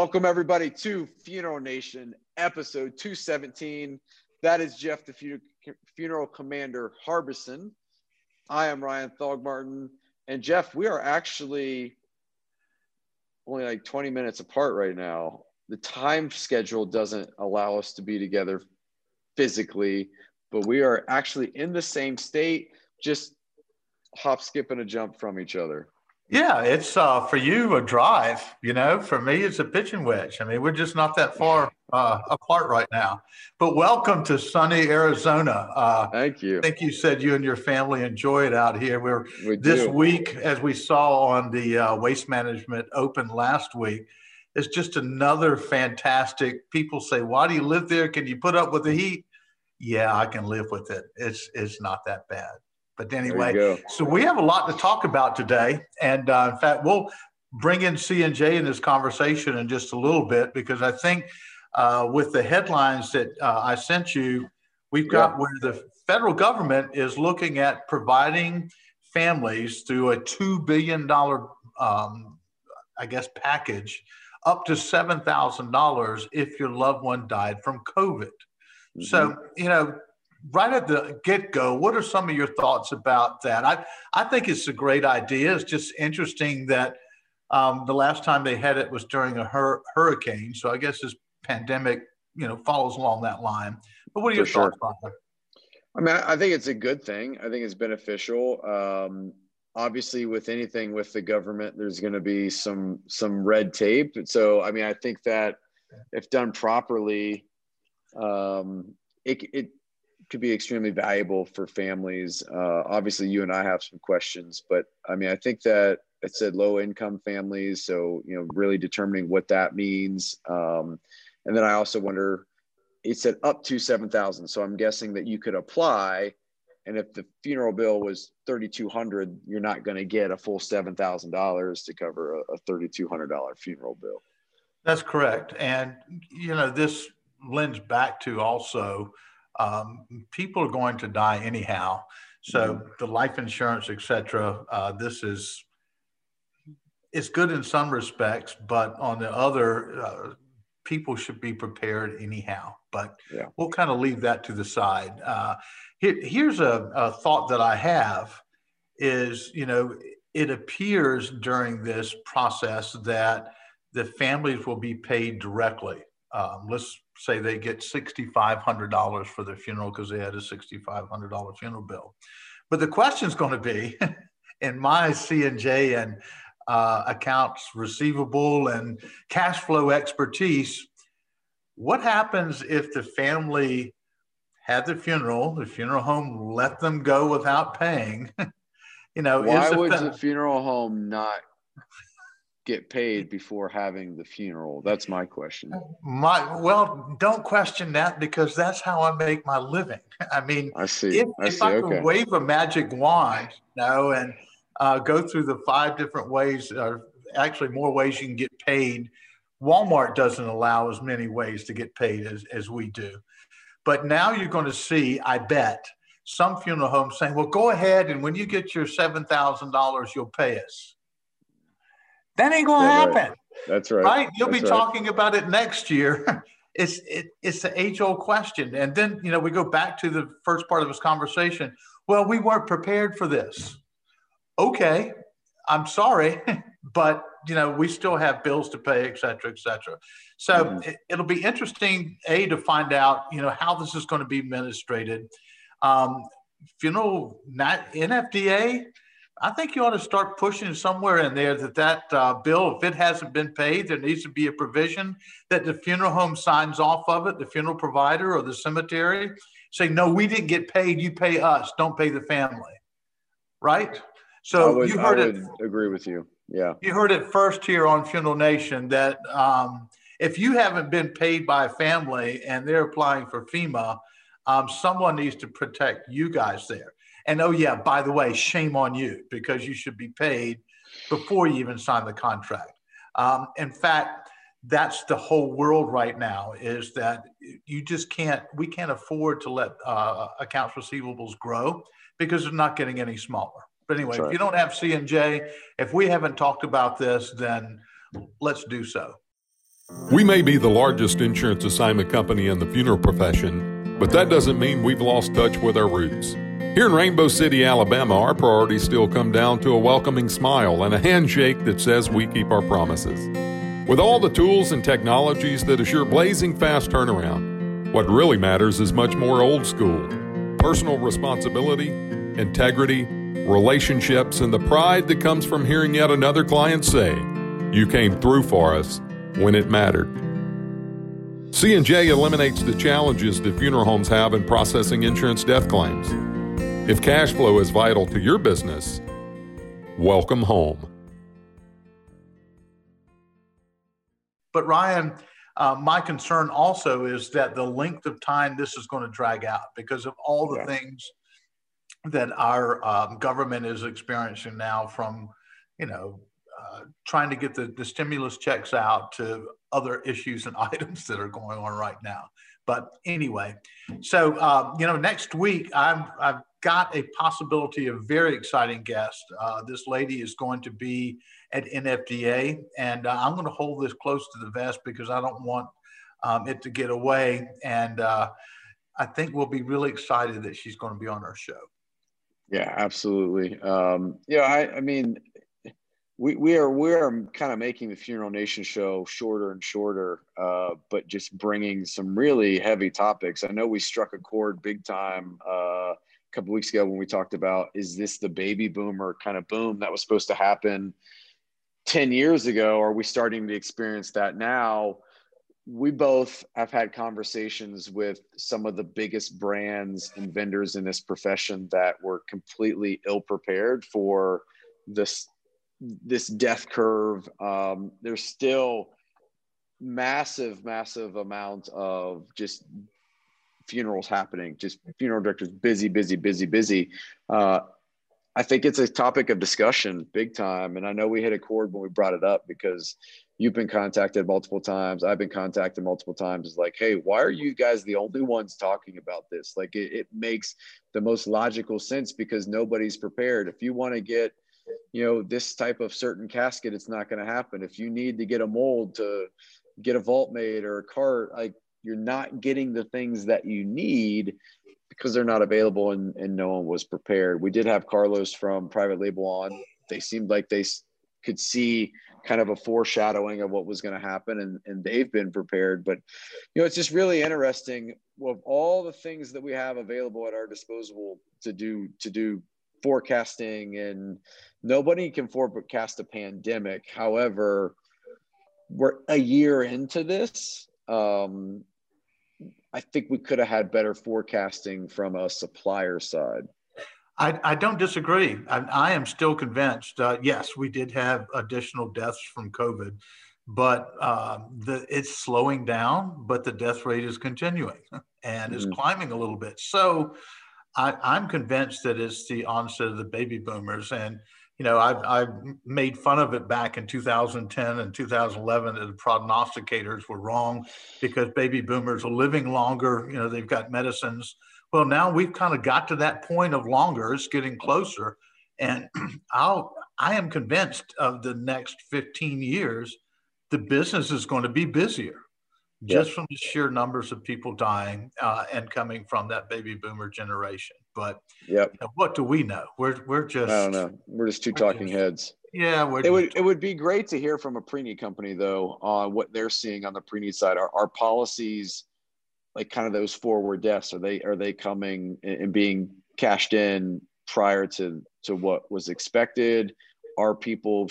Welcome, everybody, to Funeral Nation, episode 217. That is Jeff, the funeral commander Harbison. I am Ryan Thogmartin. And Jeff, we are actually only like 20 minutes apart right now. The time schedule doesn't allow us to be together physically, but we are actually in the same state, just hop, skip, and a jump from each other. Yeah, it's uh, for you a drive. You know, for me it's a pitching wedge. I mean, we're just not that far uh, apart right now. But welcome to sunny Arizona. Uh, Thank you. I think you said you and your family enjoy it out here. We're we this week, as we saw on the uh, Waste Management Open last week. It's just another fantastic. People say, "Why do you live there? Can you put up with the heat?" Yeah, I can live with it. It's it's not that bad. But anyway, so we have a lot to talk about today. And uh, in fact, we'll bring in C&J in this conversation in just a little bit because I think uh, with the headlines that uh, I sent you, we've got yeah. where the federal government is looking at providing families through a $2 billion, um, I guess, package up to $7,000 if your loved one died from COVID. Mm-hmm. So, you know, right at the get go, what are some of your thoughts about that? I, I think it's a great idea. It's just interesting that um, the last time they had it was during a hur- hurricane. So I guess this pandemic, you know, follows along that line. But what are your For thoughts sure. on I mean, I think it's a good thing. I think it's beneficial. Um, obviously, with anything with the government, there's going to be some some red tape. So, I mean, I think that if done properly, um, it, it could be extremely valuable for families. Uh, obviously, you and I have some questions, but I mean, I think that it said low income families. So, you know, really determining what that means. Um, and then I also wonder, it said up to 7,000. So I'm guessing that you could apply. And if the funeral bill was 3,200, you're not going to get a full $7,000 to cover a, a $3,200 funeral bill. That's correct. And, you know, this lends back to also, um, people are going to die anyhow. So mm-hmm. the life insurance, etc. Uh, this is it's good in some respects, but on the other, uh, people should be prepared anyhow. But yeah. we'll kind of leave that to the side. Uh, here, here's a, a thought that I have: is you know it appears during this process that the families will be paid directly. Um, let's say they get $6,500 for their funeral because they had a $6,500 funeral bill. But the question is going to be, in my C&J and uh, accounts receivable and cash flow expertise, what happens if the family had the funeral, the funeral home let them go without paying? you know, why would the funeral home not get paid before having the funeral? That's my question. My well, don't question that because that's how I make my living. I mean, I see. If I, if I okay. could wave a magic wand, you know, and uh, go through the five different ways, or actually more ways you can get paid. Walmart doesn't allow as many ways to get paid as, as we do. But now you're going to see, I bet, some funeral homes saying, well, go ahead and when you get your $7,000, you'll pay us. That ain't gonna happen. Right. That's right. Right? You'll That's be right. talking about it next year. it's it, it's the age old question. And then you know we go back to the first part of this conversation. Well, we weren't prepared for this. Okay, I'm sorry, but you know we still have bills to pay, et cetera, et cetera. So mm-hmm. it, will be interesting, a to find out you know how this is going to be administrated. Um, funeral not NFDA I think you ought to start pushing somewhere in there that that uh, bill, if it hasn't been paid, there needs to be a provision that the funeral home signs off of it, the funeral provider or the cemetery, say, no, we didn't get paid. You pay us. Don't pay the family. Right? So would, you heard it. Agree with you. Yeah. You heard it first here on Funeral Nation that um, if you haven't been paid by a family and they're applying for FEMA, um, someone needs to protect you guys there. And oh, yeah, by the way, shame on you because you should be paid before you even sign the contract. Um, in fact, that's the whole world right now is that you just can't, we can't afford to let uh, accounts receivables grow because they're not getting any smaller. But anyway, right. if you don't have C&J, if we haven't talked about this, then let's do so. We may be the largest insurance assignment company in the funeral profession, but that doesn't mean we've lost touch with our roots. Here in Rainbow City, Alabama, our priorities still come down to a welcoming smile and a handshake that says we keep our promises. With all the tools and technologies that assure blazing fast turnaround, what really matters is much more old school personal responsibility, integrity, relationships, and the pride that comes from hearing yet another client say, You came through for us when it mattered. C&J eliminates the challenges that funeral homes have in processing insurance death claims. If cash flow is vital to your business, welcome home. But Ryan, uh, my concern also is that the length of time this is going to drag out because of all the yeah. things that our um, government is experiencing now from, you know, uh, trying to get the, the stimulus checks out to other issues and items that are going on right now. But anyway, so uh, you know, next week I've I've got a possibility of very exciting guest. Uh, this lady is going to be at NFDA, and uh, I'm going to hold this close to the vest because I don't want um, it to get away. And uh, I think we'll be really excited that she's going to be on our show. Yeah, absolutely. Um, yeah, I, I mean, we, we are we are kind of making the Funeral Nation show shorter and shorter, uh, but just bringing some really heavy topics. I know we struck a chord big time uh, a couple weeks ago when we talked about is this the baby boomer kind of boom that was supposed to happen 10 years ago? Are we starting to experience that now? We both have had conversations with some of the biggest brands and vendors in this profession that were completely ill prepared for this this death curve. Um, there's still massive, massive amount of just funerals happening, just funeral directors busy, busy, busy, busy. Uh, I think it's a topic of discussion big time. And I know we hit a chord when we brought it up because you've been contacted multiple times. I've been contacted multiple times. It's like, hey, why are you guys the only ones talking about this? Like, it, it makes the most logical sense because nobody's prepared. If you want to get you know this type of certain casket it's not going to happen if you need to get a mold to get a vault made or a cart like you're not getting the things that you need because they're not available and, and no one was prepared we did have carlos from private label on they seemed like they could see kind of a foreshadowing of what was going to happen and, and they've been prepared but you know it's just really interesting of all the things that we have available at our disposal to do to do forecasting and nobody can forecast a pandemic. However, we're a year into this. Um, I think we could have had better forecasting from a supplier side. I, I don't disagree. I, I, am still convinced. Uh, yes, we did have additional deaths from COVID, but uh, the, it's slowing down, but the death rate is continuing and mm-hmm. is climbing a little bit. So I, am convinced that it's the onset of the baby boomers. And, you know, I've, I've made fun of it back in 2010 and 2011 that the prognosticators were wrong because baby boomers are living longer. You know, they've got medicines. Well, now we've kind of got to that point of longer. It's getting closer. And I'll, I am convinced of the next 15 years, the business is going to be busier just from the sheer numbers of people dying uh, and coming from that baby boomer generation. But yep. You know, what do we know? We're we're just I don't know. We're just 2 talking just, heads. Yeah, it would it would be great to hear from a preneed company though on what they're seeing on the preneed side. Are our policies like kind of those forward deaths? Are they are they coming and being cashed in prior to to what was expected? Are people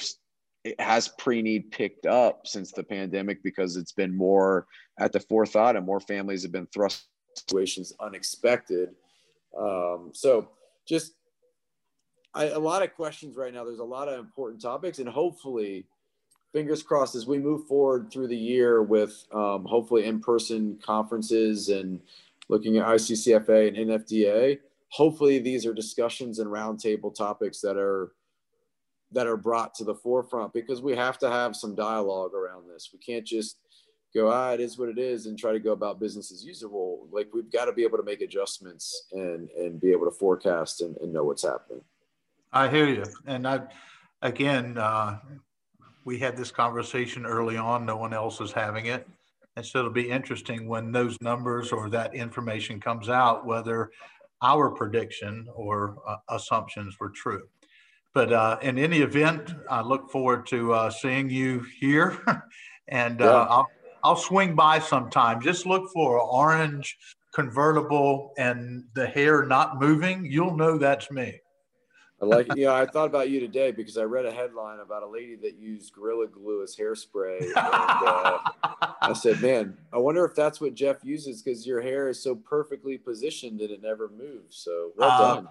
it has pre-need picked up since the pandemic because it's been more at the forethought and more families have been thrust situations unexpected. Um, so just I, a lot of questions right now. There's a lot of important topics, and hopefully, fingers crossed, as we move forward through the year with um, hopefully in-person conferences and looking at ICCFA and NFDA. Hopefully, these are discussions and roundtable topics that are that are brought to the forefront because we have to have some dialogue around this. We can't just go, ah, it is what it is, and try to go about business as usual. Like we've got to be able to make adjustments and and be able to forecast and, and know what's happening. I hear you, and I again, uh, we had this conversation early on. No one else is having it. And so it'll be interesting when those numbers or that information comes out, whether our prediction or uh, assumptions were true. But uh, in any event, I look forward to uh, seeing you here. and uh, yeah. I'll, I'll swing by sometime. Just look for an orange convertible and the hair not moving. You'll know that's me. I like, you know, I thought about you today because I read a headline about a lady that used Gorilla Glue as hairspray. And, uh, I said, man, I wonder if that's what Jeff uses because your hair is so perfectly positioned and it never moves. So well uh, done.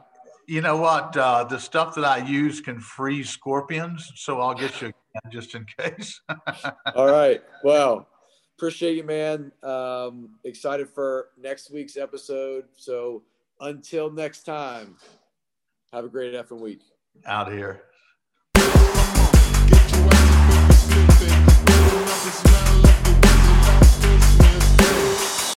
You know what? Uh, the stuff that I use can freeze scorpions. So I'll get you just in case. All right. Well, appreciate you, man. Um, excited for next week's episode. So until next time, have a great effing week. Out here.